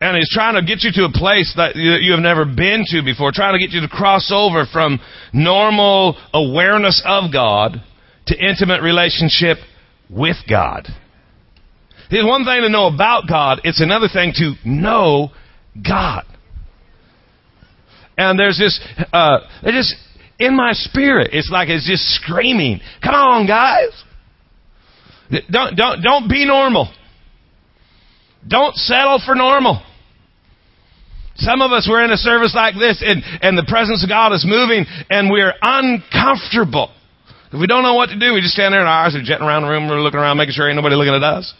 And he's trying to get you to a place that you have never been to before, trying to get you to cross over from normal awareness of God to intimate relationship with God. It's one thing to know about God, it's another thing to know God. And there's this, uh, just, in my spirit, it's like it's just screaming, come on guys! Don't, don't, don't be normal. Don't settle for normal. Some of us were in a service like this and, and the presence of God is moving and we're uncomfortable. If we don't know what to do, we just stand there and our eyes are jetting around the room, we're looking around, making sure ain't nobody looking at us.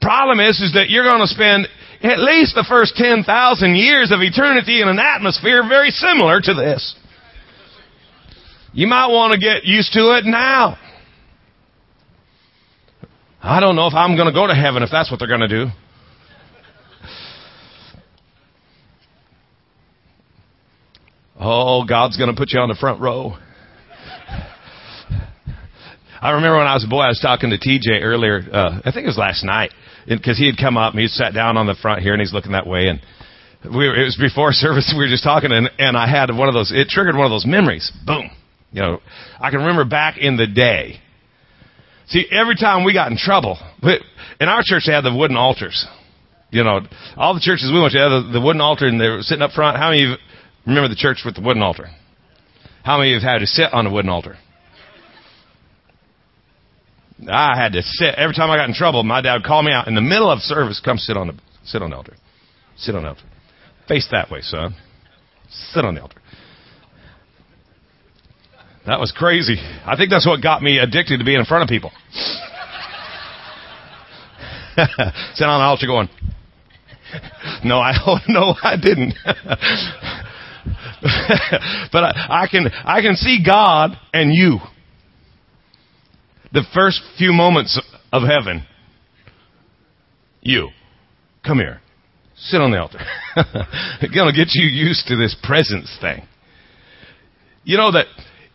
Problem is, is that you're going to spend at least the first 10,000 years of eternity in an atmosphere very similar to this. You might want to get used to it now. I don't know if I'm going to go to heaven if that's what they're going to do. Oh, God's going to put you on the front row. I remember when I was a boy, I was talking to TJ earlier. Uh, I think it was last night because he had come up and he sat down on the front here and he's looking that way. And we it was before service. We were just talking and, and I had one of those. It triggered one of those memories. Boom. You know, I can remember back in the day. See, every time we got in trouble, we, in our church they had the wooden altars. You know, all the churches we went to had the, the wooden altar and they were sitting up front. How many of remember the church with the wooden altar? How many of you have had to sit on the wooden altar? I had to sit every time I got in trouble. My dad would call me out in the middle of service. Come sit on the sit on the altar. Sit on the altar. Face that way, son. Sit on the altar. That was crazy. I think that's what got me addicted to being in front of people. sit on the altar, going. No, I no, I didn't. but I, I can I can see God and you the first few moments of heaven, you, come here. Sit on the altar. Gonna get you used to this presence thing. You know that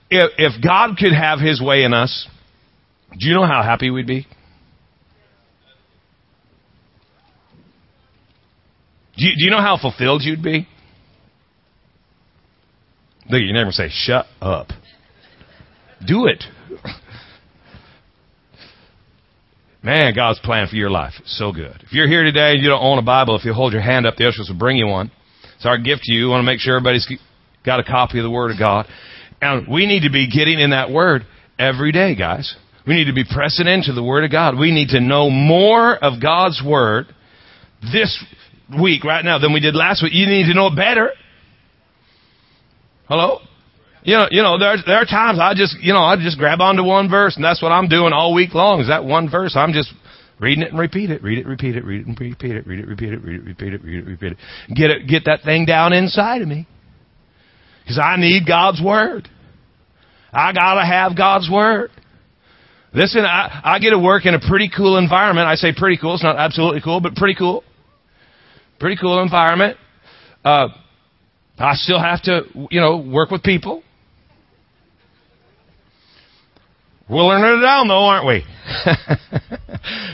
if, if God could have His way in us, do you know how happy we'd be? Do you, do you know how fulfilled you'd be? Look, you never say, shut up. Do it. Man, God's plan for your life is so good. If you're here today and you don't own a Bible, if you hold your hand up, the ushers will bring you one. It's our gift to you. We want to make sure everybody's got a copy of the Word of God. And we need to be getting in that Word every day, guys. We need to be pressing into the Word of God. We need to know more of God's Word this week, right now, than we did last week. You need to know it better. Hello? You know, you know, there, there are times I just, you know, I just grab onto one verse and that's what I'm doing all week long is that one verse. I'm just reading it and repeat it, read it, repeat it, read it and repeat it, read it, repeat it, read it, repeat it, read it, repeat it. Get it, get that thing down inside of me. Cause I need God's Word. I gotta have God's Word. Listen, I, I get to work in a pretty cool environment. I say pretty cool. It's not absolutely cool, but pretty cool. Pretty cool environment. Uh, I still have to, you know, work with people. We're learning it down though, aren't we?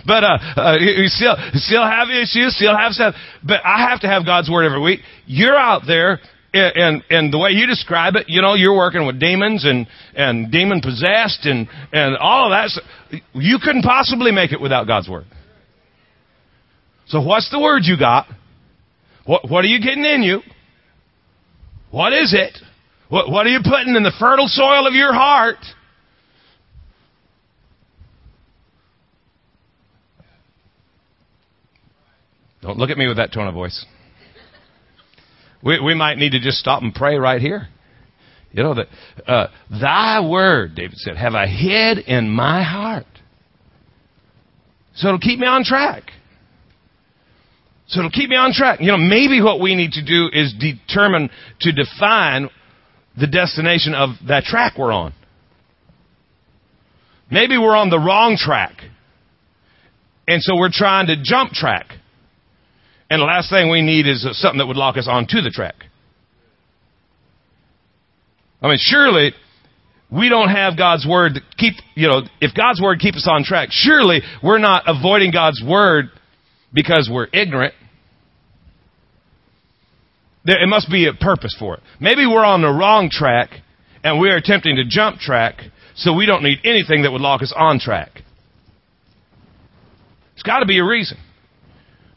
but uh, uh, you still still have issues, still have stuff. But I have to have God's word every week. You're out there, and and the way you describe it, you know, you're working with demons and and demon possessed and and all of that. You couldn't possibly make it without God's word. So what's the word you got? What what are you getting in you? What is it? What what are you putting in the fertile soil of your heart? Don't look at me with that tone of voice. We, we might need to just stop and pray right here. You know, that uh, thy word, David said, have I hid in my heart. So it'll keep me on track. So it'll keep me on track. You know, maybe what we need to do is determine to define the destination of that track we're on. Maybe we're on the wrong track. And so we're trying to jump track. And the last thing we need is something that would lock us onto the track. I mean, surely we don't have God's word to keep, you know, if God's word keeps us on track, surely we're not avoiding God's word because we're ignorant. There, it must be a purpose for it. Maybe we're on the wrong track and we are attempting to jump track so we don't need anything that would lock us on track. It's got to be a reason.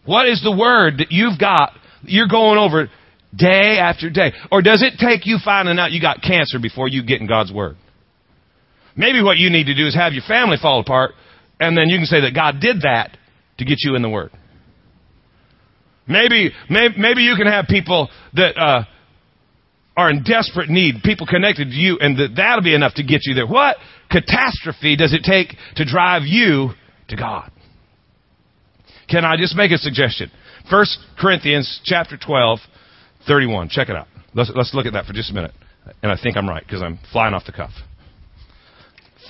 What is the word that you've got you're going over day after day? Or does it take you finding out you got cancer before you get in God's word? Maybe what you need to do is have your family fall apart and then you can say that God did that to get you in the word. Maybe, maybe, maybe you can have people that uh, are in desperate need, people connected to you, and that that'll be enough to get you there. What catastrophe does it take to drive you to God? Can I just make a suggestion? First Corinthians chapter 12, 31. Check it out. Let's, let's look at that for just a minute. And I think I'm right because I'm flying off the cuff.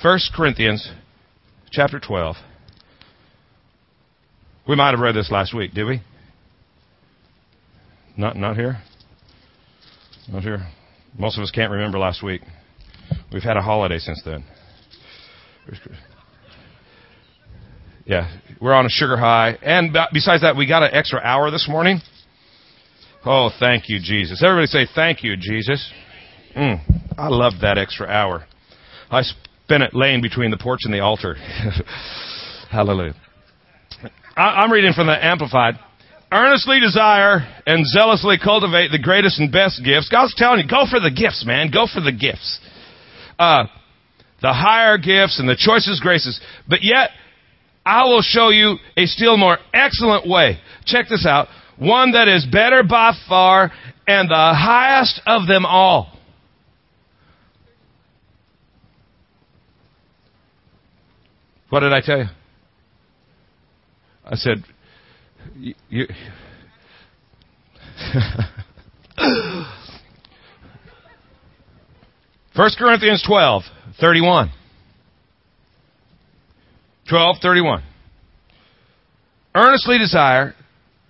First Corinthians chapter 12. We might have read this last week, did we? Not, not here? Not here. Most of us can't remember last week. We've had a holiday since then. Yeah, we're on a sugar high. And besides that, we got an extra hour this morning. Oh, thank you, Jesus. Everybody say, thank you, Jesus. Mm, I love that extra hour. I spent it laying between the porch and the altar. Hallelujah. I, am reading from the Amplified earnestly desire and zealously cultivate the greatest and best gifts. God's telling you, go for the gifts, man. Go for the gifts. Uh, the higher gifts and the choicest graces. But yet, I will show you a still more excellent way. Check this out. One that is better by far and the highest of them all. What did I tell you? I said, you, you First Corinthians 12, 31. 12, 31. Earnestly desire,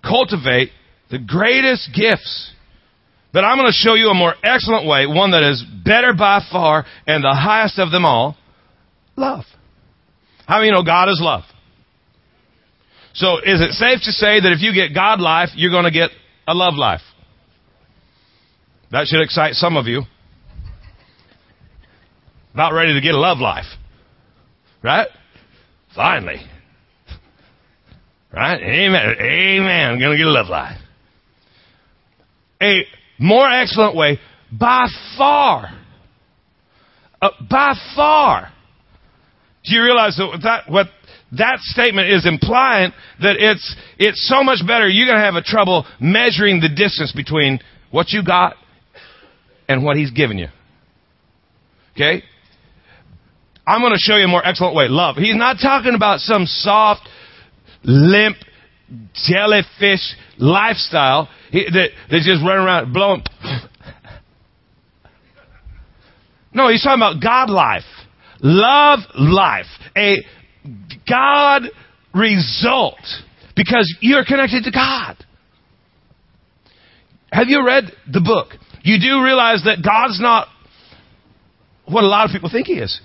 cultivate the greatest gifts. But I'm going to show you a more excellent way, one that is better by far and the highest of them all love. How many know God is love? So is it safe to say that if you get God life, you're going to get a love life? That should excite some of you. About ready to get a love life. Right? Finally. Right? Amen. Amen. I'm going to get a love life. A more excellent way, by far. Uh, by far. Do you realize that, that what that statement is implying that it's, it's so much better, you're going to have a trouble measuring the distance between what you got and what He's given you. Okay? I'm going to show you a more excellent way. Love. He's not talking about some soft, limp, jellyfish lifestyle that, that's just running around blowing. no, he's talking about God life. Love life. A God result because you're connected to God. Have you read the book? You do realize that God's not what a lot of people think He is.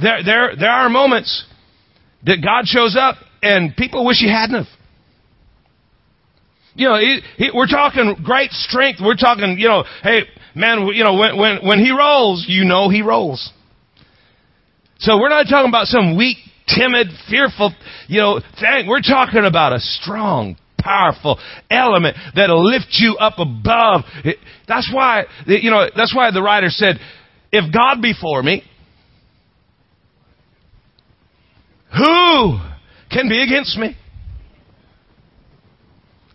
There, there, there are moments that God shows up and people wish He hadn't have. You know, he, he, we're talking great strength. We're talking, you know, hey, man, you know, when, when, when He rolls, you know He rolls. So we're not talking about some weak, timid, fearful, you know, thing. We're talking about a strong, powerful element that'll lift you up above. That's why, you know, that's why the writer said, if God be for me, who can be against me?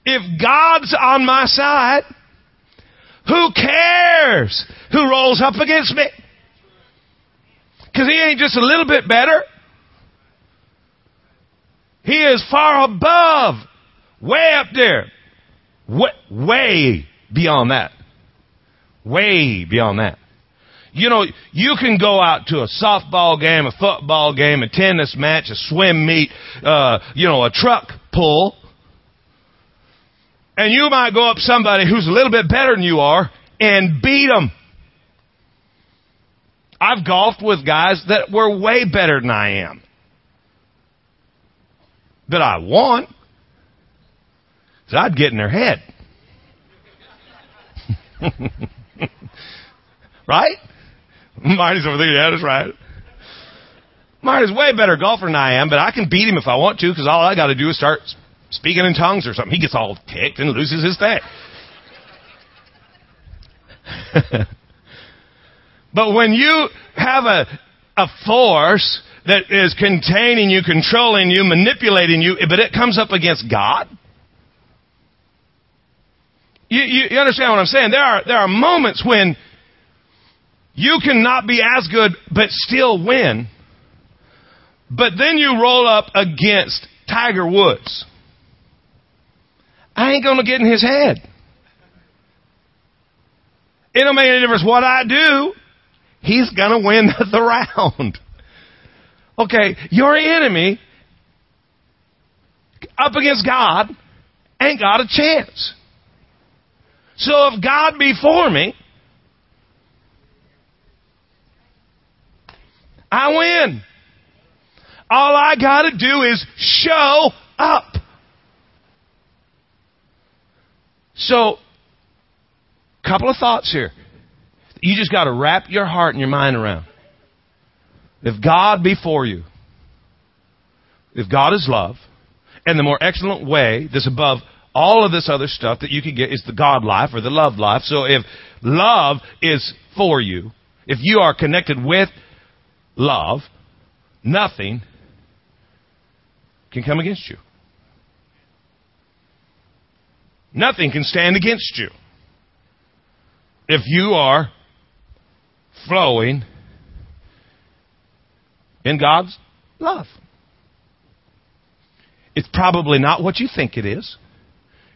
If God's on my side, who cares who rolls up against me? Because he ain't just a little bit better. He is far above, way up there, way, way beyond that. Way beyond that. You know, you can go out to a softball game, a football game, a tennis match, a swim meet, uh, you know, a truck pull, and you might go up somebody who's a little bit better than you are and beat them. I've golfed with guys that were way better than I am. but I want. So I'd get in their head. right? Marty's over there, yeah, that's right. Marty's way better golfer than I am, but I can beat him if I want to because all I got to do is start speaking in tongues or something. He gets all ticked and loses his thing. but when you have a, a force that is containing you, controlling you, manipulating you, but it comes up against God, you, you, you understand what I'm saying? There are, there are moments when you cannot be as good but still win. But then you roll up against Tiger Woods. I ain't going to get in his head. It don't make any difference what I do. He's going to win the round. Okay, your enemy up against God ain't got a chance. So if God be for me, I win. All I got to do is show up. So, couple of thoughts here. You just got to wrap your heart and your mind around. If God be for you, if God is love, and the more excellent way, this above all of this other stuff that you can get is the God life or the love life. So if love is for you, if you are connected with love, nothing can come against you. Nothing can stand against you. If you are flowing in God's love. It's probably not what you think it is.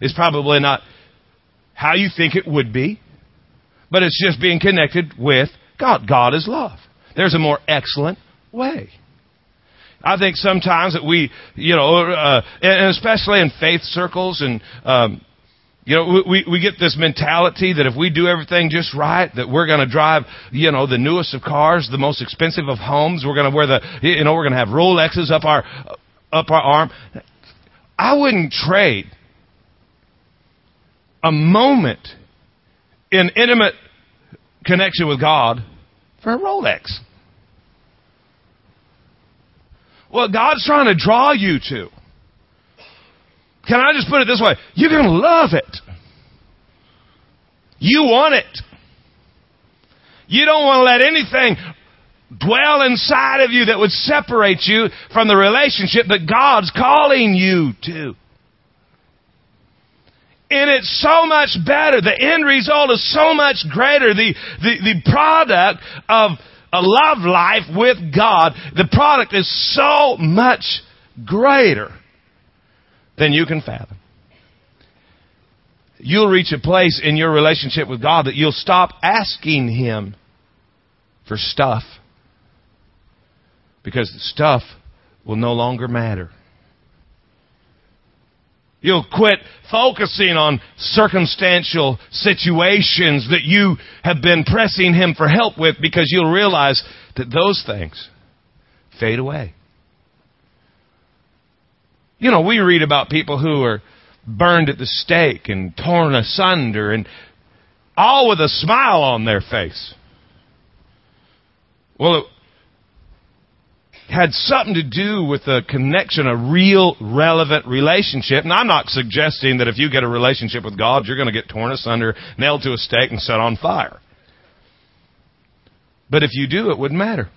It's probably not how you think it would be. But it's just being connected with God. God is love. There's a more excellent way. I think sometimes that we, you know, uh, and especially in faith circles and, um, you know, we, we get this mentality that if we do everything just right, that we're going to drive, you know, the newest of cars, the most expensive of homes. We're going to wear the, you know, we're going to have Rolexes up our, up our arm. I wouldn't trade a moment in intimate connection with God for a Rolex. What God's trying to draw you to. Can I just put it this way? You're going to love it. You want it. You don't want to let anything dwell inside of you that would separate you from the relationship that God's calling you to. And it's so much better. The end result is so much greater. The, the, the product of a love life with God, the product is so much greater than you can fathom. You'll reach a place in your relationship with God that you'll stop asking Him for stuff because the stuff will no longer matter. You'll quit focusing on circumstantial situations that you have been pressing Him for help with because you'll realize that those things fade away. You know, we read about people who are burned at the stake and torn asunder and all with a smile on their face. Well, it had something to do with a connection, a real relevant relationship. And I'm not suggesting that if you get a relationship with God, you're going to get torn asunder, nailed to a stake, and set on fire. But if you do, it wouldn't matter.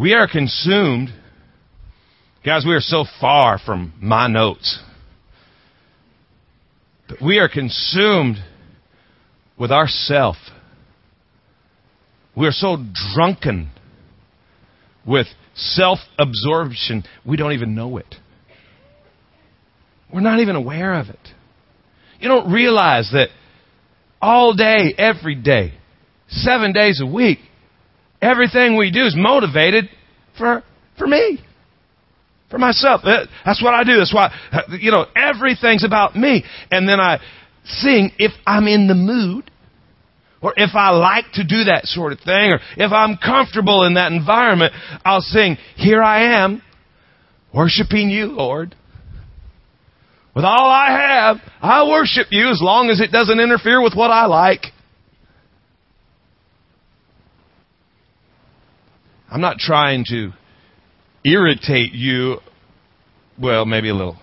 We are consumed. Guys, we are so far from my notes. But we are consumed with ourself. We are so drunken with self absorption, we don't even know it. We're not even aware of it. You don't realize that all day, every day, seven days a week, everything we do is motivated for, for me. For myself. That's what I do. That's why, uh, you know, everything's about me. And then I sing if I'm in the mood Or if I like to do that sort of thing, or if I'm comfortable in that environment, I'll sing, Here I am, worshiping you, Lord. With all I have, I worship you as long as it doesn't interfere with what I like. I'm not trying to irritate you. Well, maybe a little.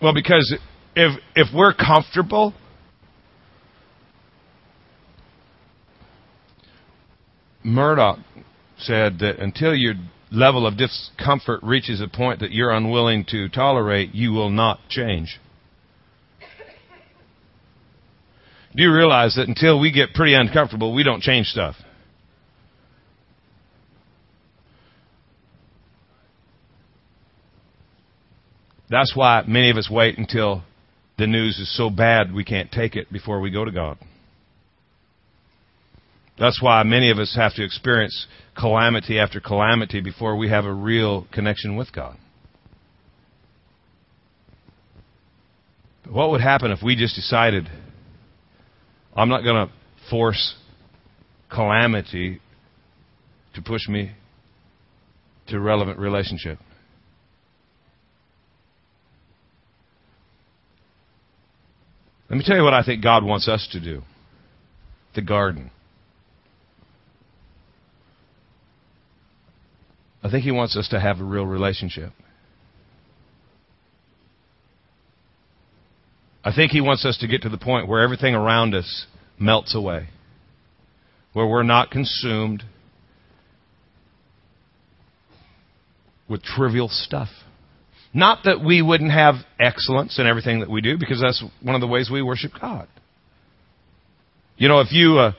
Well, because if if we're comfortable, Murdock said that until your level of discomfort reaches a point that you're unwilling to tolerate, you will not change. Do you realize that until we get pretty uncomfortable, we don't change stuff? That's why many of us wait until the news is so bad we can't take it before we go to God. That's why many of us have to experience calamity after calamity before we have a real connection with God. What would happen if we just decided, I'm not going to force calamity to push me to relevant relationship? Let me tell you what I think God wants us to do the garden. I think He wants us to have a real relationship. I think He wants us to get to the point where everything around us melts away, where we're not consumed with trivial stuff. Not that we wouldn't have excellence in everything that we do, because that's one of the ways we worship God. You know, if you uh,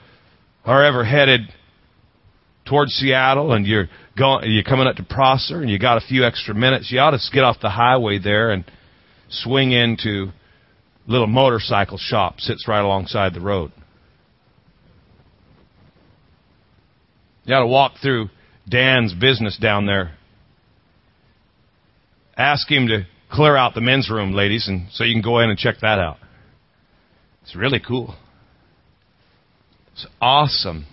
are ever headed towards Seattle and you're going, you're coming up to Prosser and you got a few extra minutes, you ought to get off the highway there and swing into little motorcycle shop sits right alongside the road. You ought to walk through Dan's business down there. Ask him to clear out the men's room, ladies, and so you can go in and check that out. It's really cool. It's awesome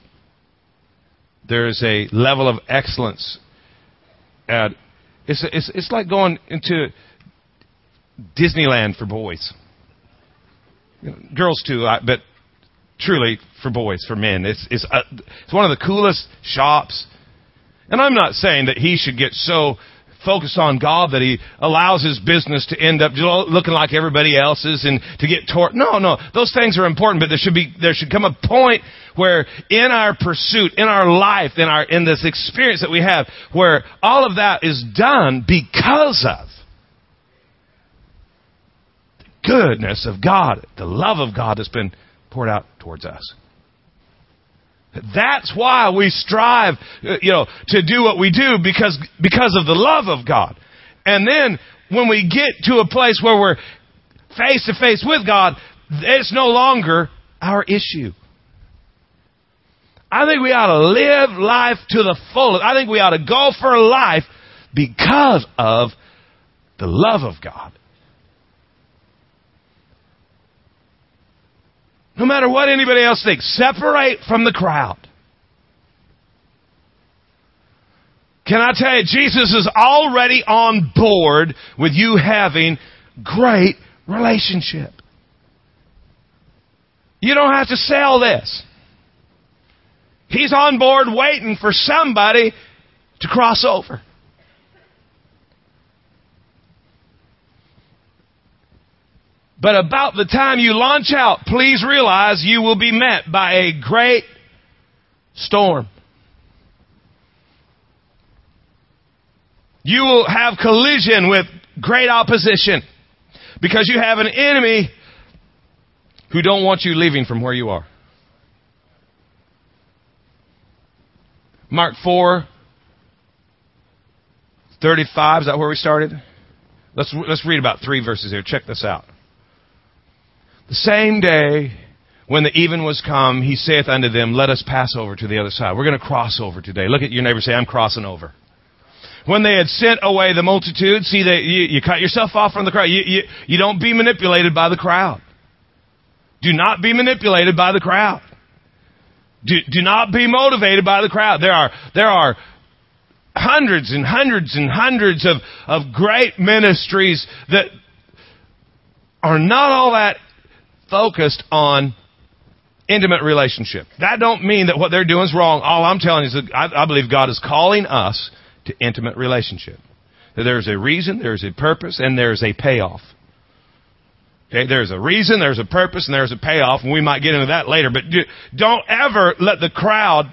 there's a level of excellence. At, it's, it's, it's like going into Disneyland for boys. You know, girls too, but truly for boys, for men. It's, it's, uh, it's one of the coolest shops. And I'm not saying that he should get so focused on God that he allows his business to end up looking like everybody else's and to get taught. No, no, those things are important, but there should be, there should come a point where in our pursuit, in our life, in our, in this experience that we have, where all of that is done because of the goodness of God, the love of God that's been poured out towards us. That's why we strive, uh, you know, to do what we do because, because of the love of God. And then when we get to a place where we're face to face with God, it's no longer our issue. I think we ought to live life to the fullest. I think we ought to go for life because of the love of God. No matter what anybody else thinks, separate from the crowd. Can I tell you, Jesus is already on board with you having great relationship. You don't have to sell this. He's on board waiting for somebody to cross over. But about the time you launch out, please realize you will be met by a great storm. You will have collision with great opposition because you have an enemy who don't want you leaving from where you are. Mark 4, 35, is that where we started? Let's, let's read about three verses here. Check this out. The same day when the even was come, he saith unto them, Let us pass over to the other side. We're going to cross over today. Look at your neighbor say, I'm crossing over. When they had sent away the multitude, see that you, you cut yourself off from the crowd. You, you, you don't be manipulated by the crowd. Do not be manipulated by the crowd. Do, do not be motivated by the crowd. There are, there are hundreds and hundreds and hundreds of, of great ministries that are not all that focused on intimate relationship. That don't mean that what they're doing is wrong. All I'm telling you is that I, I believe God is calling us to intimate relationship. That there's a reason, there's a purpose, and there's a payoff. Okay, there's a reason, there's a purpose, and there's a payoff, and we might get into that later, but do, don't ever let the crowd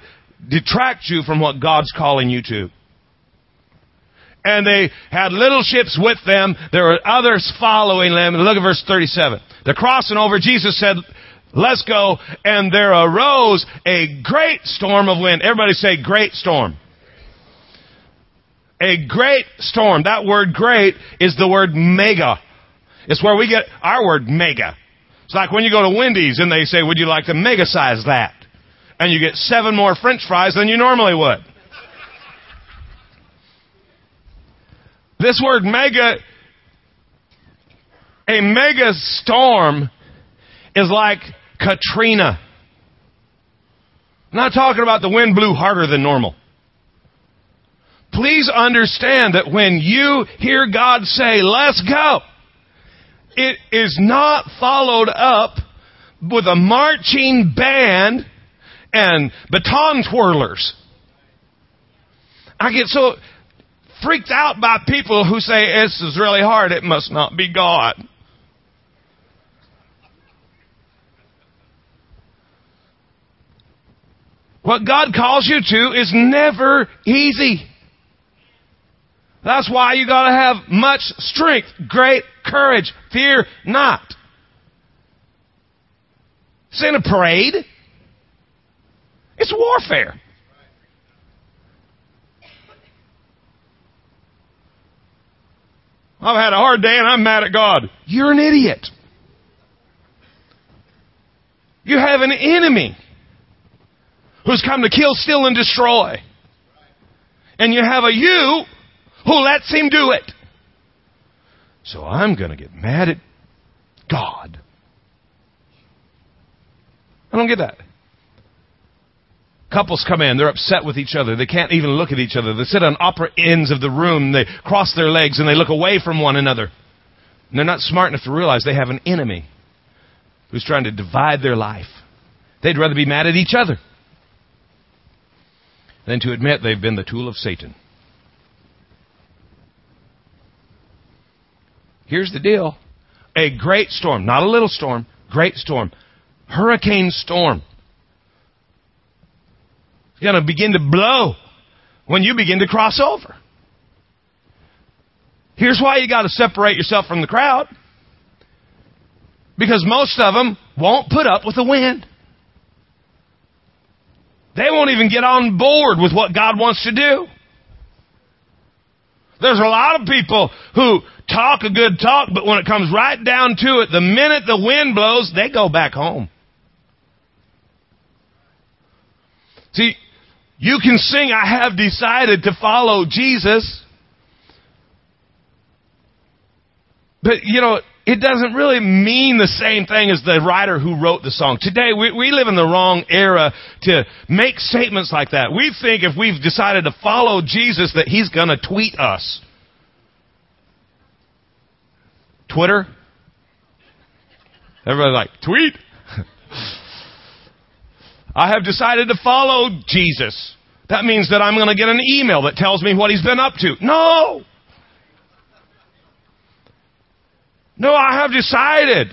detract you from what God's calling you to. And they had little ships with them. There were others following them. Look at verse 37. They're crossing over. Jesus said, let's go. And there arose a great storm of wind. Everybody say great storm. A great storm. That word great is the word mega. It's where we get our word mega. It's like when you go to Wendy's and they say, would you like to mega size that? And you get seven more french fries than you normally would. This word mega, a mega storm is like Katrina. I'm not talking about the wind blew harder than normal. Please understand that when you hear God say, let's go, it is not followed up with a marching band and baton twirlers. I get so freaked out by people who say, this is really hard, it must not be God. What God calls you to is never easy. That's why you gotta have much strength, great courage, fear not. It's in a parade. It's warfare. I've had a hard day and I'm mad at God. You're an idiot. You have an enemy who's come to kill, steal, and destroy. And you have a you who lets him do it. So I'm going to get mad at God. I don't get that. Couples come in, they're upset with each other. They can't even look at each other. They sit on opposite ends of the room, they cross their legs, and they look away from one another. And they're not smart enough to realize they have an enemy who's trying to divide their life. They'd rather be mad at each other than to admit they've been the tool of Satan. Here's the deal. A great storm, not a little storm, great storm. Hurricane storm. It's going to begin to blow when you begin to cross over. Here's why you got to separate yourself from the crowd. Because most of them won't put up with the wind. They won't even get on board with what God wants to do. There's a lot of people who talk a good talk, but when it comes right down to it, the minute the wind blows, they go back home. See, you can sing, I have decided to follow Jesus. But, you know, it doesn't really mean the same thing as the writer who wrote the song. Today, we, we live in the wrong era to make statements like that. We think if we've decided to follow Jesus that he's gonna tweet us. Twitter? Everybody like, tweet? I have decided to follow Jesus. That means that I'm going to get an email that tells me what he's been up to. No! No, I have decided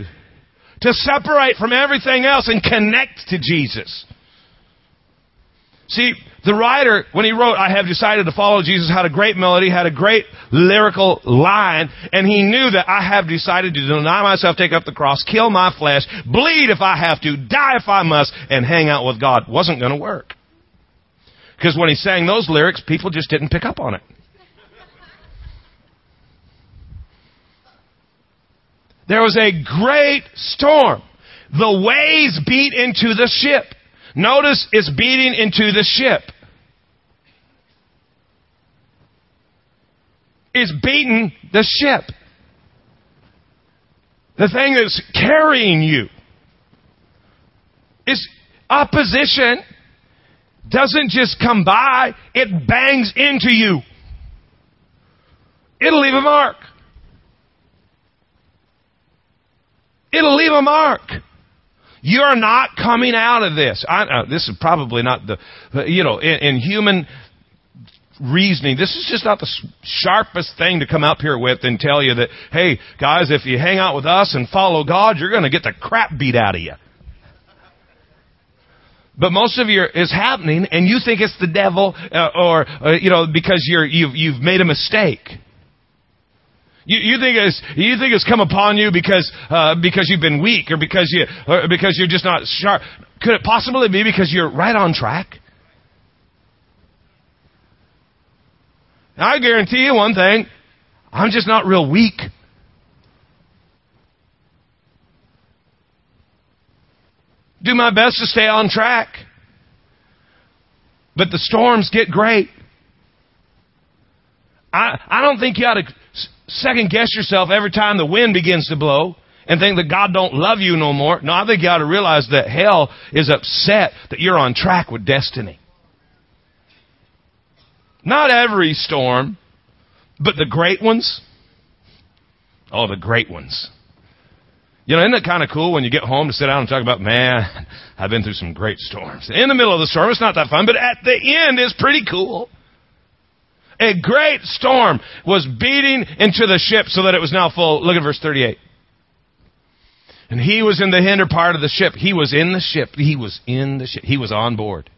to separate from everything else and connect to Jesus. See, the writer, when he wrote, I have decided to follow Jesus, had a great melody, had a great lyrical line, and he knew that I have decided to deny myself, take up the cross, kill my flesh, bleed if I have to, die if I must, and hang out with God. Wasn't going to work. Because when he sang those lyrics, people just didn't pick up on it. There was a great storm. The waves beat into the ship. Notice it's beating into the ship. It's beating the ship. The thing that's carrying you. is opposition doesn't just come by, it bangs into you. It'll leave a mark. It'll leave a mark. You're not coming out of this. I, uh, this is probably not the, you know, in, in human reasoning. This is just not the sharpest thing to come up here with and tell you that, hey, guys, if you hang out with us and follow God, you're going to get the crap beat out of you. But most of you is happening, and you think it's the devil, uh, or uh, you know, because you're you've you've made a mistake. You, you think it's you think it's come upon you because uh, because you've been weak, or because you or because you're just not sharp. Could it possibly be because you're right on track? I guarantee you one thing: I'm just not real weak. do my best to stay on track. But the storms get great. I, I don't think you ought to second guess yourself every time the wind begins to blow and think that God don't love you no more. No, I think you ought to realize that hell is upset that you're on track with destiny. Not every storm, but the great ones. Oh, the great ones. You know, isn't it kind of cool when you get home to sit down and talk about, man, I've been through some great storms. In the middle of the storm, it's not that fun, but at the end, it's pretty cool. A great storm was beating into the ship so that it was now full. Look at verse 38. And he was in the hinder part of the ship. He was in the ship. He was in the ship. He was on board.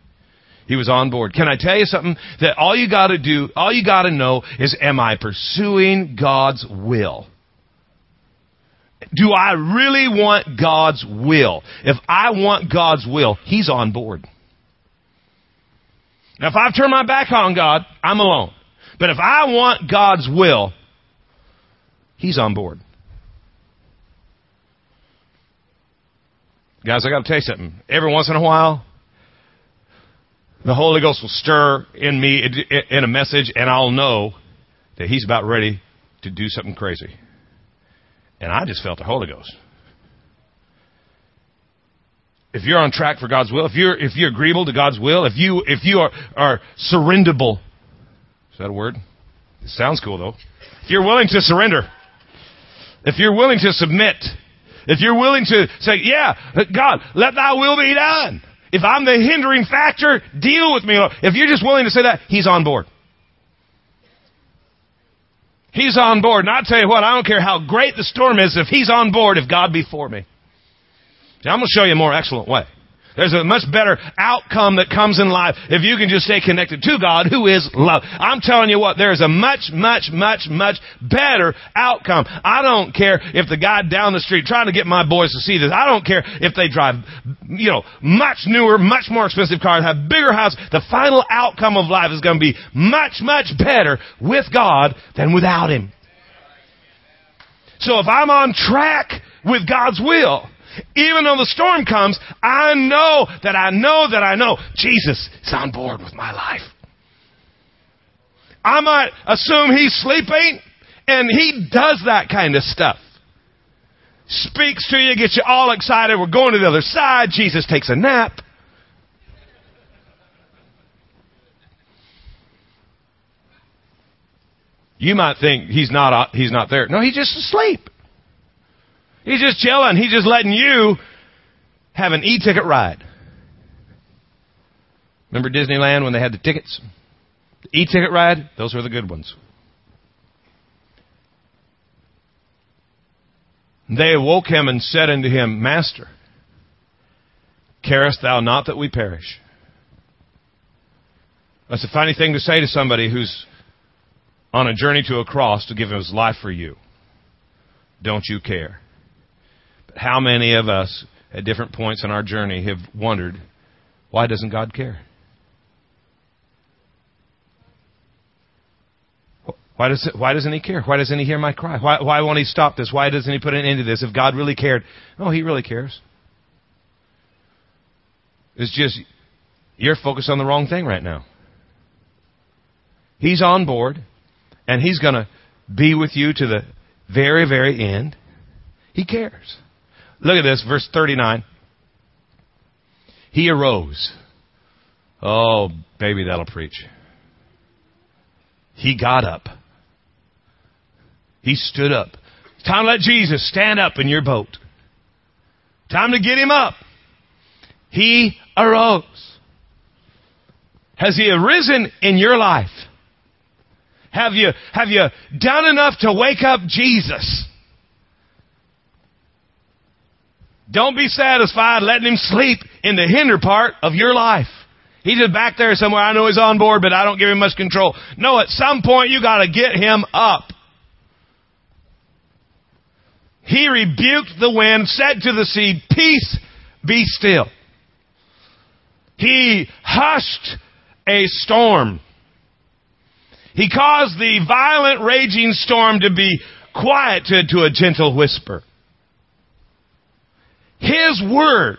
He was on board. Can I tell you something? That all you gotta do, all you gotta know is, am I pursuing God's will? do I really want God's will? If I want God's will, He's on board. Now, if I've turned my back on God, I'm alone. But if I want God's will, He's on board. Guys, I got to tell you something. Every once in a while, the Holy Ghost will stir in me in a message, and I'll know that He's about ready to do something crazy. And I just felt the Holy Ghost. If you're on track for God's will, if you're, if you're agreeable to God's will, if you, if you are, are surrenderable, is that a word? It sounds cool though. If you're willing to surrender, if you're willing to submit, if you're willing to say, yeah, God, let thy will be done. If I'm the hindering factor, deal with me. If you're just willing to say that, He's on board. He's on board. And I tell you what, I don't care how great the storm is, if He's on board, if God be for me. See, I'm going to show you a more excellent way. There's a much better outcome that comes in life if you can just stay connected to God who is love. I'm telling you what, there is a much, much, much, much better outcome. I don't care if the guy down the street trying to get my boys to see this. I don't care if they drive, you know, much newer, much more expensive cars, have bigger houses. The final outcome of life is going to be much, much better with God than without Him. So if I'm on track with God's will, even though the storm comes, I know that I know that I know Jesus is on board with my life. I might assume he's sleeping, and he does that kind of stuff. Speaks to you, gets you all excited. We're going to the other side. Jesus takes a nap. You might think he's not, uh, he's not there. No, he's just asleep. He's just chilling. He's just letting you have an e-ticket ride. Remember Disneyland when they had the tickets? The e-ticket ride? Those were the good ones. They awoke him and said unto him, Master, carest thou not that we perish? That's a funny thing to say to somebody who's on a journey to a cross to give his life for you. Don't you care? How many of us at different points in our journey have wondered, why doesn't God care? Why, does why doesn't he care? Why doesn't he hear my cry? Why, why won't he stop this? Why doesn't he put an end to this? If God really cared, oh, he really cares. It's just you're focused on the wrong thing right now. He's on board, and he's going to be with you to the very, very end. He cares. Look at this, verse 39. He arose. Oh, baby, that'll preach. He got up. He stood up. Time to let Jesus stand up in your boat. Time to get him up. He arose. Has he arisen in your life? Have you, have you done enough to wake up Jesus? Don't be satisfied letting him sleep in the hinder part of your life. He's just back there somewhere. I know he's on board, but I don't give him much control. No, at some point you gotta get him up. He rebuked the wind, said to the sea, peace, be still. He hushed a storm. He caused the violent raging storm to be quieted to a gentle whisper. His word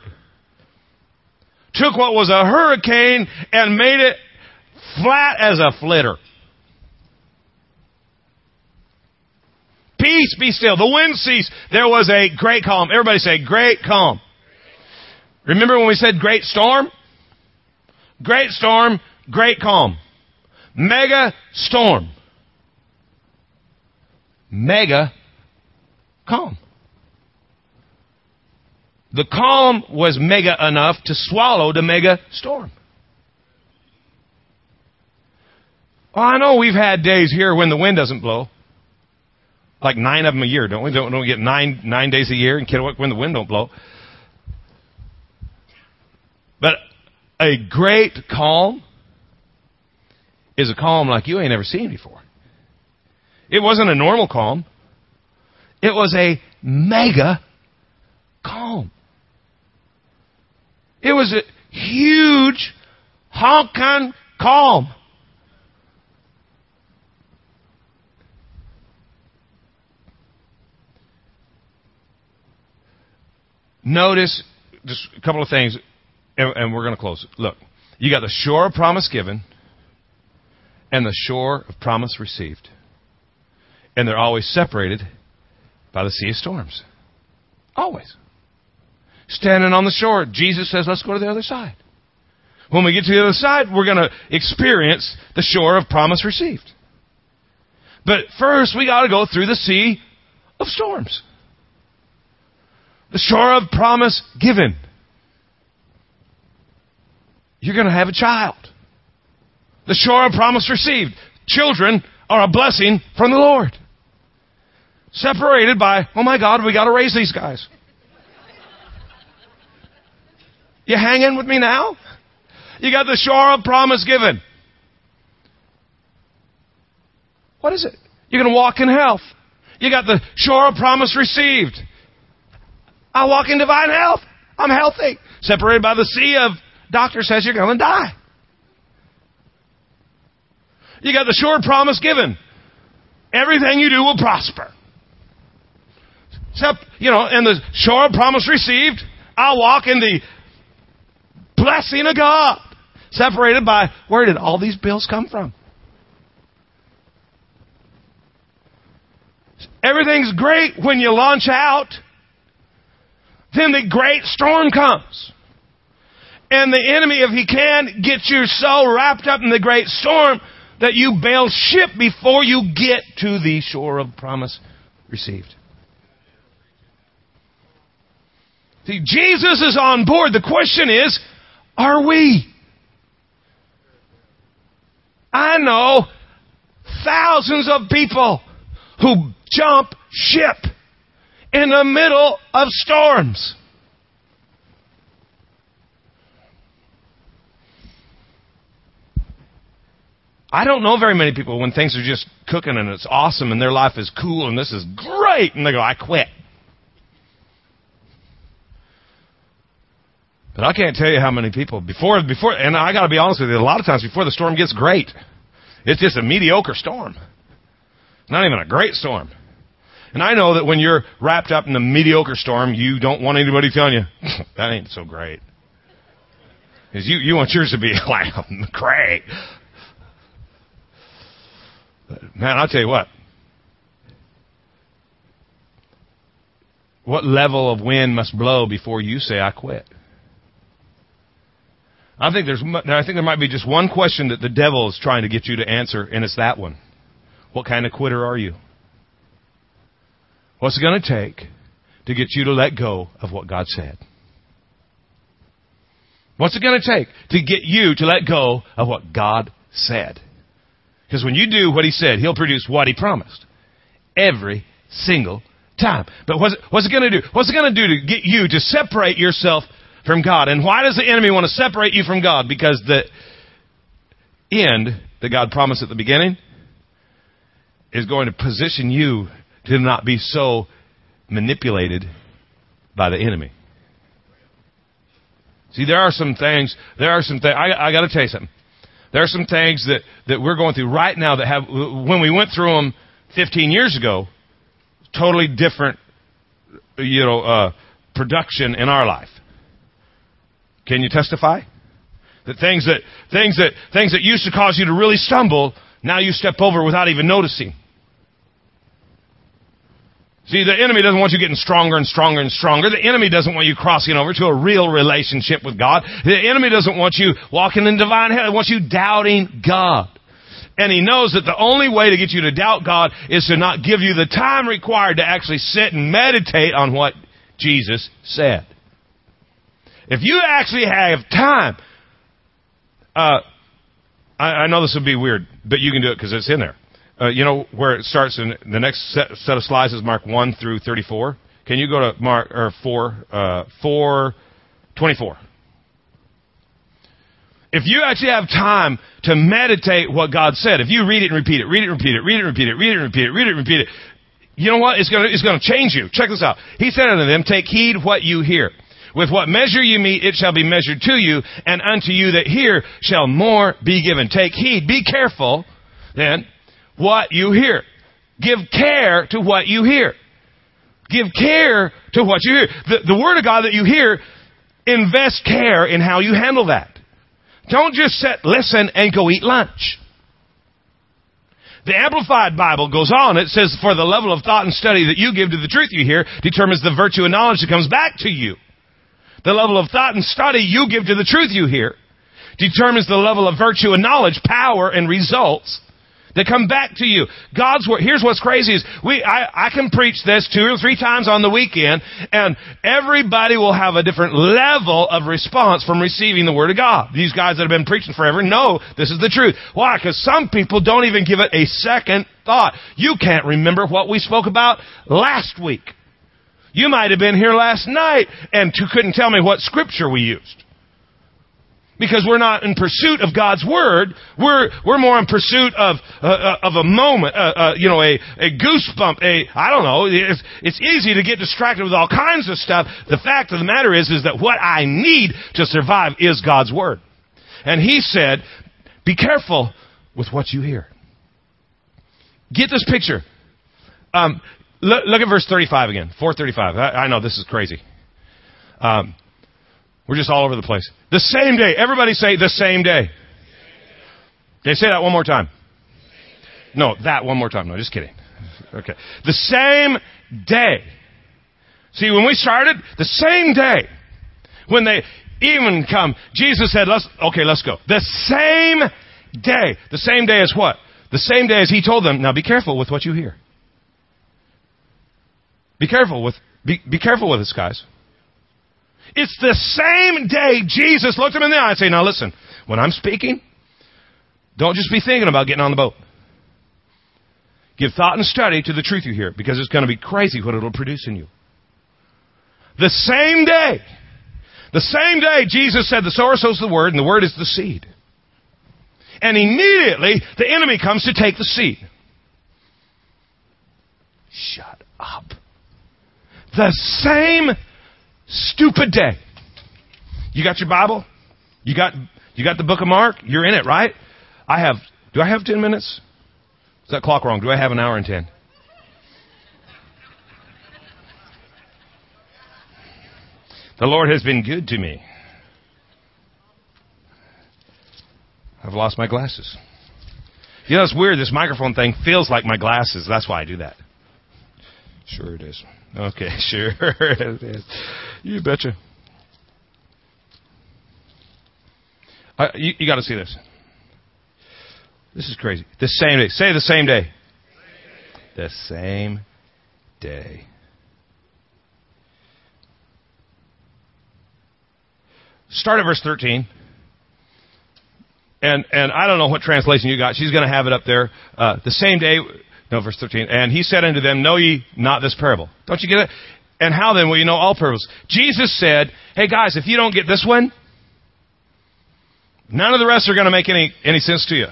took what was a hurricane and made it flat as a flitter. Peace be still. The wind ceased. There was a great calm. Everybody say great calm. Remember when we said great storm? Great storm, great calm. Mega storm. Mega calm. The calm was mega enough to swallow the mega storm. Well, I know we've had days here when the wind doesn't blow. Like nine of them a year, don't we? Don't, don't we get nine, nine days a year in Kennewick when the wind don't blow? But a great calm is a calm like you ain't ever seen before. It wasn't a normal calm. It was a mega calm. It was a huge honking calm. Notice just a couple of things, and, and we're going to close. Look, you got the shore of promise given and the shore of promise received. And they're always separated by the sea of storms. Always. Standing on the shore, Jesus says, let's go to the other side. When we get to the other side, we're going to experience the shore of promise received. But first, we got to go through the sea of storms. The shore of promise given. You're going to have a child. The shore of promise received. Children are a blessing from the Lord. Separated by, oh my God, we got to raise these guys. You hanging with me now? You got the shore of promise given. What is it? You're going to walk in health. You got the shore of promise received. I walk in divine health. I'm healthy. Separated by the sea of doctor says you're going to die. You got the sure promise given. Everything you do will prosper. Except, you know, and the sure promise received, I'll walk in the blessing of God. Separated by, where did all these bills come from? Everything's great when you launch out. Then the great storm comes. And the enemy, if he can, gets you so wrapped up in the great storm that you bail ship before you get to the shore of promise received. See, Jesus is on board. The question is, are we? I know thousands of people who jump ship in the middle of storms. I don't know very many people when things are just cooking and it's awesome and their life is cool and this is great and they go, I quit. But I can't tell you how many people before before and I got to be honest with you, a lot of times before the storm gets great, it's just a mediocre storm. Not even a great storm. And I know that when you're wrapped up in a mediocre storm, you don't want anybody telling you that ain't so great. Because you, you want yours to be like great. Man, I'll tell you what. What level of wind must blow before you say, I quit? I think there's, I think there might be just one question that the devil is trying to get you to answer, and it's that one. What kind of quitter are you? What's it going to take to get you to let go of what God said? What's it going to take to get you to let go of what God said? Because when you do what He said, He'll produce what He promised. Every single time. But what's it, what's it going to do? What's it going to do to get you to separate yourself from God? And why does the enemy want to separate you from God? Because the end that God promised at the beginning is going to position you to not be so manipulated by the enemy. See, there are some things, there are some things, I, I gotta tell you something. There are some things that, that we're going through right now that have, when we went through them 15 years ago, totally different, you know, uh, production in our life. Can you testify? That things that, things that, things that used to cause you to really stumble, now you step over without even noticing. See, the enemy doesn't want you getting stronger and stronger and stronger. The enemy doesn't want you crossing over to a real relationship with God. The enemy doesn't want you walking in divine health. He wants you doubting God. And he knows that the only way to get you to doubt God is to not give you the time required to actually sit and meditate on what Jesus said. If you actually have time, uh, I, I know this will be weird, but you can do it because it's in there. Uh, you know where it starts in the next set, set, of slides is Mark 1 through 34. Can you go to Mark or 4 uh, 4 24? If you actually have time to meditate what God said, if you read it and repeat it, read it and repeat it, read it and repeat it, read it and repeat it, read it and repeat it, you know what? It's gonna, it's gonna change you. Check this out. He said unto them, take heed what you hear. With what measure you meet, it shall be measured to you, and unto you that hear shall more be given. Take heed. Be careful, then, what you hear. Give care to what you hear. Give care to what you hear. The, the Word of God that you hear, invest care in how you handle that. Don't just sit, listen, and go eat lunch. The Amplified Bible goes on. It says, for the level of thought and study that you give to the truth you hear determines the virtue and knowledge that comes back to you. The level of thought and study you give to the truth you hear determines the level of virtue and knowledge, power and results that come back to you. God's word. Here's what's crazy is we, I, I can preach this two or three times on the weekend and everybody will have a different level of response from receiving the word of God. These guys that have been preaching forever know this is the truth. Why? Because some people don't even give it a second thought. You can't remember what we spoke about last week. You might have been here last night and couldn't tell me what scripture we used because we're not in pursuit of God's word. We're we're more in pursuit of uh, uh, of a moment, uh, uh, you know, a a goosebump. A I don't know. It's, it's easy to get distracted with all kinds of stuff. The fact of the matter is, is that what I need to survive is God's word. And He said, "Be careful with what you hear." Get this picture. Um, look, look, at verse thirty-five again. Four thirty-five. I, I know this is crazy. Um, we're just all over the place. The same day. Everybody say the same day. They say that one more time. No, that one more time. No, just kidding. Okay. The same day. See, when we started, the same day, when they even come, Jesus said, let's, okay, let's go. The same day. The same day as what? The same day as he told them, now be careful with what you hear. Be careful with, be, be careful with this, guys. It's the same day Jesus looked him in the eye and said, now listen, when I'm speaking, don't just be thinking about getting on the boat. Give thought and study to the truth you hear because it's going to be crazy what it'll produce in you. The same day, the same day Jesus said the sower sows the word and the word is the seed. And immediately the enemy comes to take the seed. Shut up. The same stupid day. You got your Bible? You got you got the book of Mark? You're in it, right? I have do I have 10 minutes? Is that clock wrong? Do I have an hour and 10? The Lord has been good to me. I've lost my glasses. You know, it's weird. This microphone thing feels like my glasses. That's why I do that. Sure it is. Okay, sure. You betcha. Uh, you you got to see this. This is crazy. The same day. Say the same day. The same day. Start at verse 13. And, and I don't know what translation you got. She's going to have it up there. Uh, the same day, no, verse 13. And he said unto them, Know ye not this parable? Don't you get it? And how then will you know all parables? Jesus said, Hey guys, if you don't get this one, none of the rest are going to make any, any sense to you.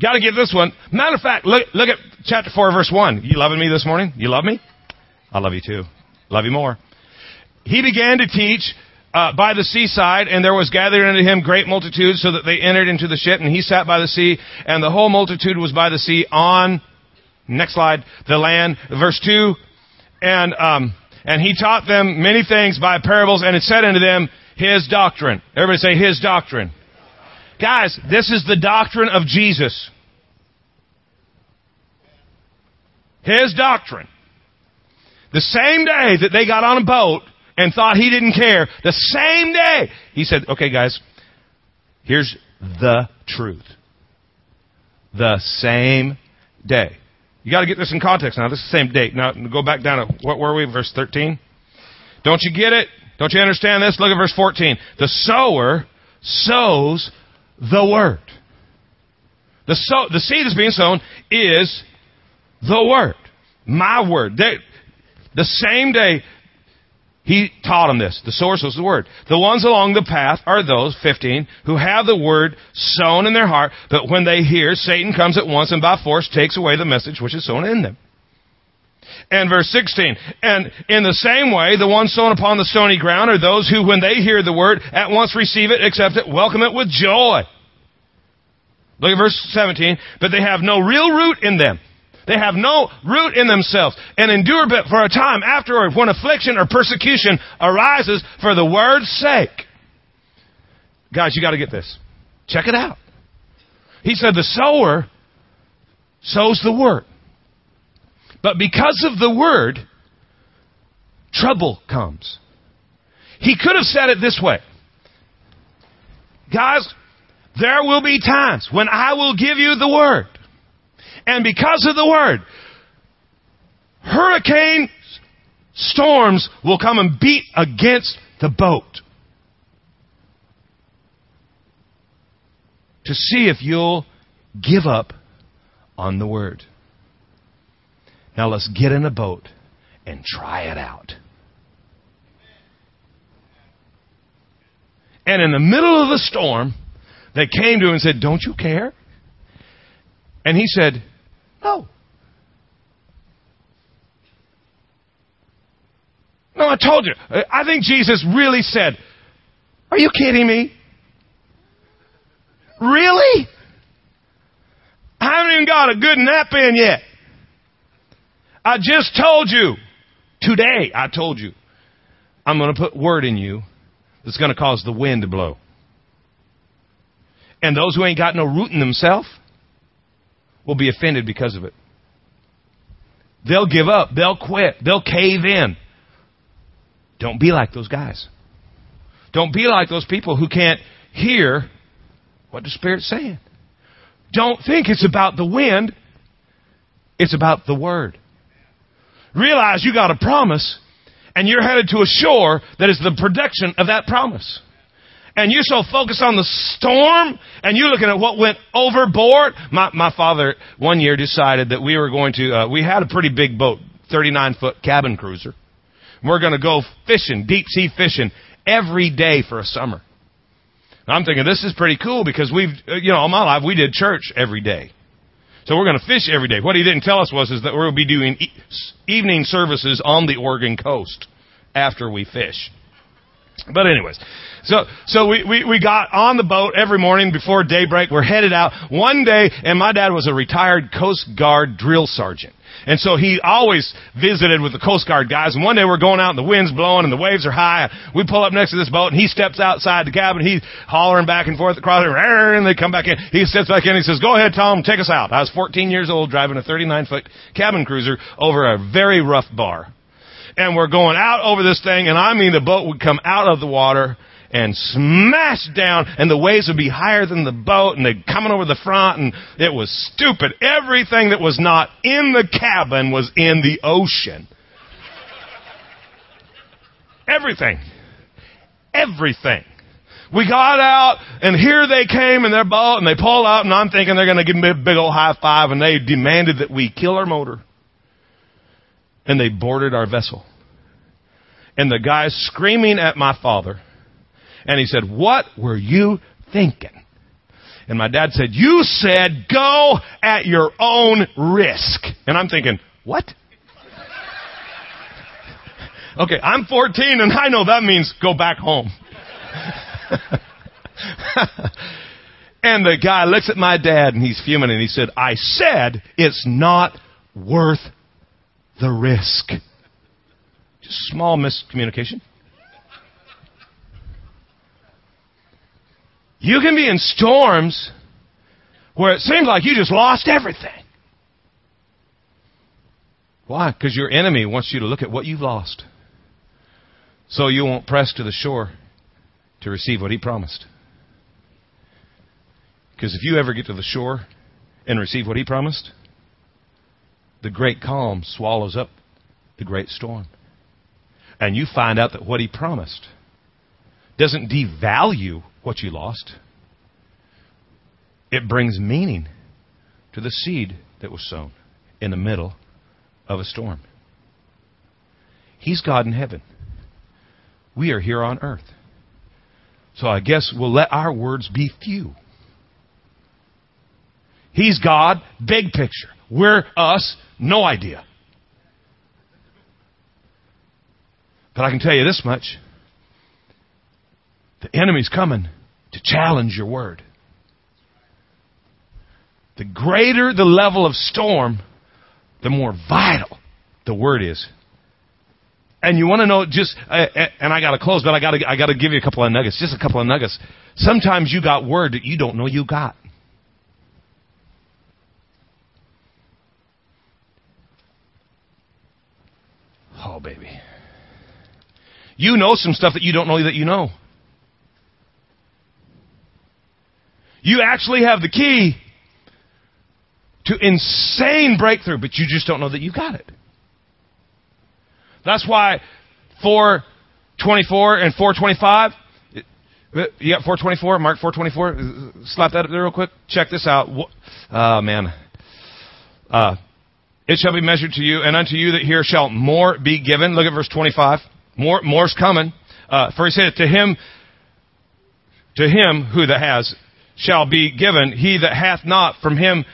Got to get this one. Matter of fact, look, look at chapter 4, verse 1. You loving me this morning? You love me? I love you too. Love you more. He began to teach uh, by the seaside, and there was gathered unto him great multitudes, so that they entered into the ship, and he sat by the sea, and the whole multitude was by the sea on, next slide, the land. Verse 2, and, um, and he taught them many things by parables, and it said unto them, his doctrine. Everybody say his doctrine. Guys, this is the doctrine of Jesus. His doctrine. The same day that they got on a boat and thought he didn't care, the same day, he said, okay guys, here's the truth. The same day. You gotta get this in context now. This is the same date. Now, go back down to, what were we? Verse 13? Don't you get it? Don't you understand this? Look at verse 14. The sower sows the word. The, the seed that's being sown is the word. My word. They, the same day he taught them this. The source was the word. The ones along the path are those, 15, who have the word sown in their heart, but when they hear, Satan comes at once and by force takes away the message which is sown in them. And verse 16, and in the same way, the ones sown upon the stony ground are those who, when they hear the word, at once receive it, accept it, welcome it with joy. Look at verse 17, but they have no real root in them. They have no root in themselves and endure but for a time afterward when affliction or persecution arises for the word's sake. Guys, you gotta get this. Check it out. He said the sower sows the word. But because of the word, trouble comes. He could have said it this way. Guys, there will be times when I will give you the word. And because of the word, hurricane storms will come and beat against the boat. To see if you'll give up on the word. Now let's get in a boat and try it out. And in the middle of the storm, they came to him and said, Don't you care? And he said, No. No, I told you. Uh, I think Jesus really said, Are you kidding me? Really? I haven't even got a good nap in yet. I just told you. Today, I told you. I'm going to put word in you that's going to cause the wind to blow. And those who ain't got no root in themselves will be offended because of it. They'll give up. They'll quit. They'll cave in. Don't be like those guys. Don't be like those people who can't hear what the Spirit's saying. Don't think it's about the wind. It's about the Word. Realize you got a promise and you're headed to a shore that is the production of that promise. And you're so focused on the storm and you're looking at what went overboard. My, my father one year decided that we were going to, uh, we had a pretty big boat, 39 foot cabin cruiser. We're going to go fishing, deep sea fishing every day for a summer. I'm thinking this is pretty cool because we've, uh, you know, all my life we did church every day. So we're going to fish every day. What he didn't tell us was is that we'll be doing e- evening services on the Oregon coast after we fish. But anyways, so, so we, we, we got on the boat every morning before daybreak. We're headed out one day and my dad was a retired Coast Guard drill sergeant. And so he always visited with the Coast Guard guys. And one day we're going out and the wind's blowing and the waves are high. We pull up next to this boat and he steps outside the cabin. He's hollering back and forth across there and they come back in. He steps back in and he says, go ahead, Tom, take us out. I was 14 years old driving a 39 foot cabin cruiser over a very rough bar. And we're going out over this thing and I mean the boat would come out of the water and smash down and the waves would be higher than the boat and they'd coming over the front and it was stupid. Everything that was not in the cabin was in the ocean. Everything. Everything. We got out and here they came in their boat and they pulled out and I'm thinking they're going to give me a big old high five and they demanded that we kill our motor. And they boarded our vessel. And the guy's screaming at my father. And he said, what were you thinking? And my dad said, you said go at your own risk. And I'm thinking, what? okay, I'm 14 and I know that means go back home. and the guy looks at my dad and he's fuming and he said, I said it's not worth the risk. Just small miscommunication. You can be in storms where it seems like you just lost everything. Why? Because your enemy wants you to look at what you've lost. So you won't press to the shore to receive what he promised. Because if you ever get to the shore and receive what he promised, the great calm swallows up the great storm. And you find out that what he promised doesn't devalue what you lost. It brings meaning to the seed that was sown in the middle of a storm. He's God in heaven. We are here on earth. So I guess we'll let our words be few. He's God, big picture. We're us, no idea. But I can tell you this much. The enemy's coming to challenge your word. The greater the level of storm, the more vital the word is. And you want to know just, uh, and I got to close, but I got to, I got to give you a couple of nuggets, just a couple of nuggets. Sometimes you got word that you don't know you got. Oh, baby. You know some stuff that you don't know that you know. You actually have the key to insane breakthrough, but you just don't know that you got it. That's why 424 and 425, you got 424, Mark 424, slap that up there real quick. Check this out. Oh man. Uh, it shall be measured to you, and unto you that hear shall more be given. Look at verse 25. More, more's coming. Uh, for he said, to him, to him who that has shall be given. He that hath not from him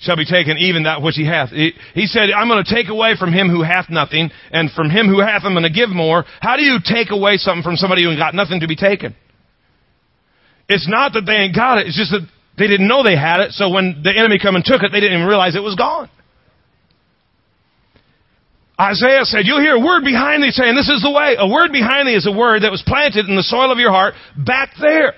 shall be taken even that which he hath. He, he said, I'm going to take away from him who hath nothing, and from him who hath I'm going to give more. How do you take away something from somebody who ain't got nothing to be taken? It's not that they ain't got it, it's just that they didn't know they had it, so when the enemy come and took it, they didn't even realize it was gone. Isaiah said, you'll hear a word behind thee saying, this is the way. A word behind thee is a word that was planted in the soil of your heart back there.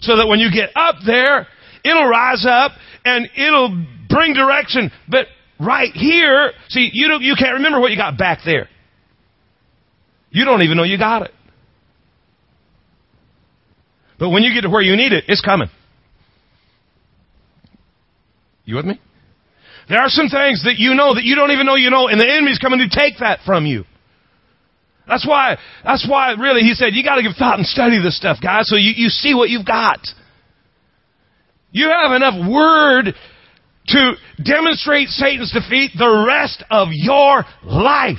So that when you get up there, it'll rise up and it'll bring direction. But right here, see, you don't, you can't remember what you got back there. You don't even know you got it. But when you get to where you need it, it's coming. You with me? There are some things that you know that you don't even know you know, and the enemy's coming to take that from you. That's why, that's why really he said, you gotta give thought and study this stuff, guys, so you, you see what you've got. You have enough word to demonstrate Satan's defeat the rest of your life.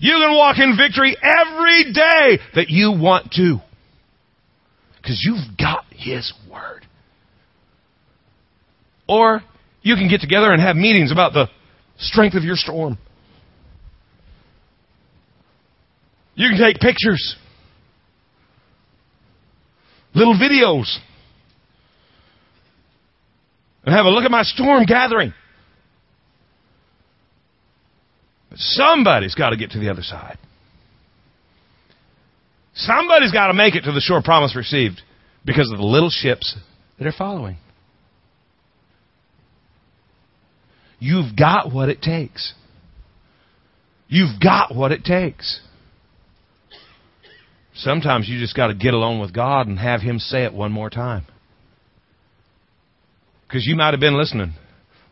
You can walk in victory every day that you want to. Because you've got His Word. Or you can get together and have meetings about the strength of your storm. You can take pictures, little videos, and have a look at my storm gathering. But somebody's got to get to the other side. Somebody's got to make it to the shore promise received because of the little ships that are following. You've got what it takes. You've got what it takes. Sometimes you just got to get alone with God and have Him say it one more time. Because you might have been listening,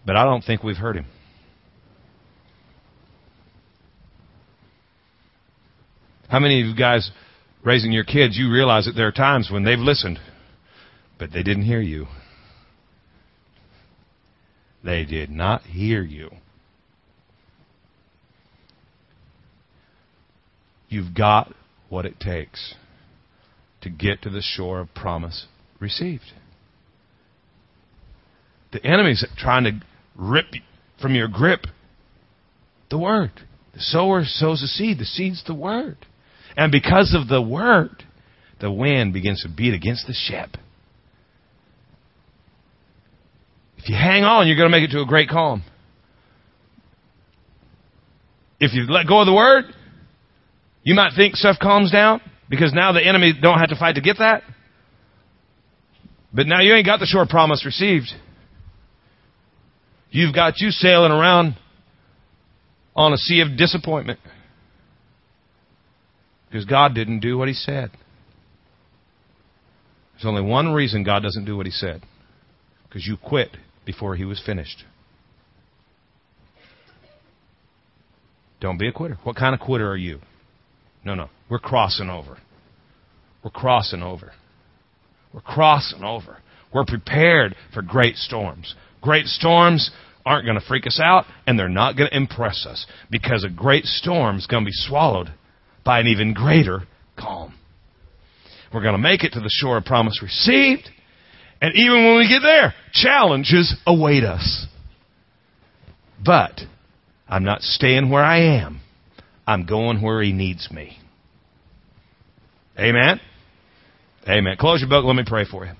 but I don't think we've heard Him. How many of you guys raising your kids, you realize that there are times when they've listened, but they didn't hear you? They did not hear you. You've got what it takes to get to the shore of promise received. The enemy's trying to rip from your grip the word. The sower sows the seed. The seed's the word. And because of the word, the wind begins to beat against the ship. If you hang on, you're going to make it to a great calm. If you let go of the word, you might think stuff calms down because now the enemy don't have to fight to get that. But now you ain't got the sure promise received. You've got you sailing around on a sea of disappointment. Because God didn't do what He said. There's only one reason God doesn't do what He said. Because you quit before He was finished. Don't be a quitter. What kind of quitter are you? No, no. We're crossing over. We're crossing over. We're crossing over. We're prepared for great storms. Great storms aren't going to freak us out, and they're not going to impress us because a great storm is going to be swallowed by an even greater calm. We're going to make it to the shore of promise received. And even when we get there, challenges await us. But I'm not staying where I am. I'm going where He needs me. Amen? Amen. Close your book. Let me pray for you.